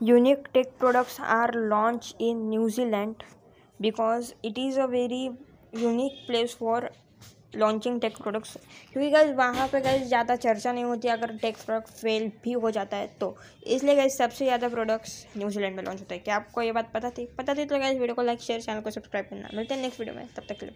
unique tech products are launched in New Zealand because it is a very unique place for launching tech products क्योंकि gas वहाँ पे gas ज़्यादा चर्चा नहीं होती, अगर टेक प्रोडक्ट फेल भी हो जाता है तो। इसलिए गैस सबसे ज़्यादा प्रोडक्ट्स न्यूजीलैंड में लॉन्च होते हैं। क्या आपको ये बात पता थी? पता थी तो गैस वीडियो को लाइक शेयर चैनल को सब्सक्राइब करना। मिलते हैं नेक्स्ट वीडियो में। तब तक के लिए